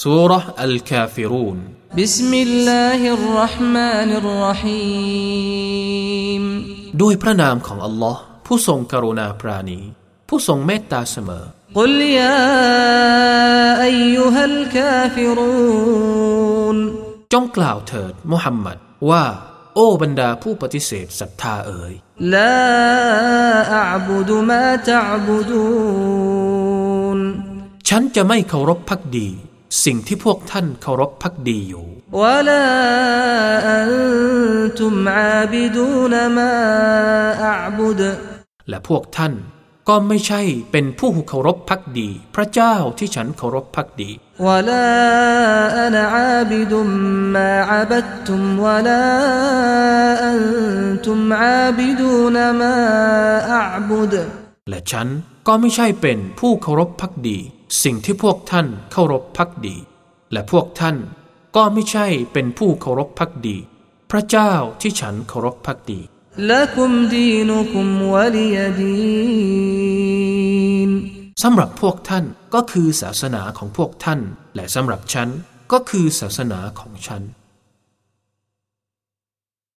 سورة الكافرون بسم الله الرحمن الرحيم ด้วยพระนามของอัลลอฮ์ผู้ทรงกรุณาปราณี ผู้ทรงเมตตาเสมอ قل يا أيها الكافرون จงกล่าวเถิดมุฮัมมัดว่า โอ้บรรดาผู้ปฏิเสธศรัทธาเอ๋ย لا أعبد ما تعبدون ฉันจะไม่เคารพพักดี สิ่งที่พวกท่านเคารพพักดีอยู่และพวกท่านก็ไม่ใช่เป็นผู้เคารพพักดี พระเจ้าที่ฉันเคารพพักดีและฉันก็ไม่ใช่เป็นผู้เคารพพักดี สิ่งที่พวกท่านเคารพพักดี และพวกท่านก็ไม่ใช่เป็นผู้เคารพพักดี พระเจ้าที่ฉันเคารพพักดี لكم دينكم ولي دين สำหรับพวกท่านก็คือศาสนาของพวกท่าน และสำหรับฉันก็คือศาสนาของฉัน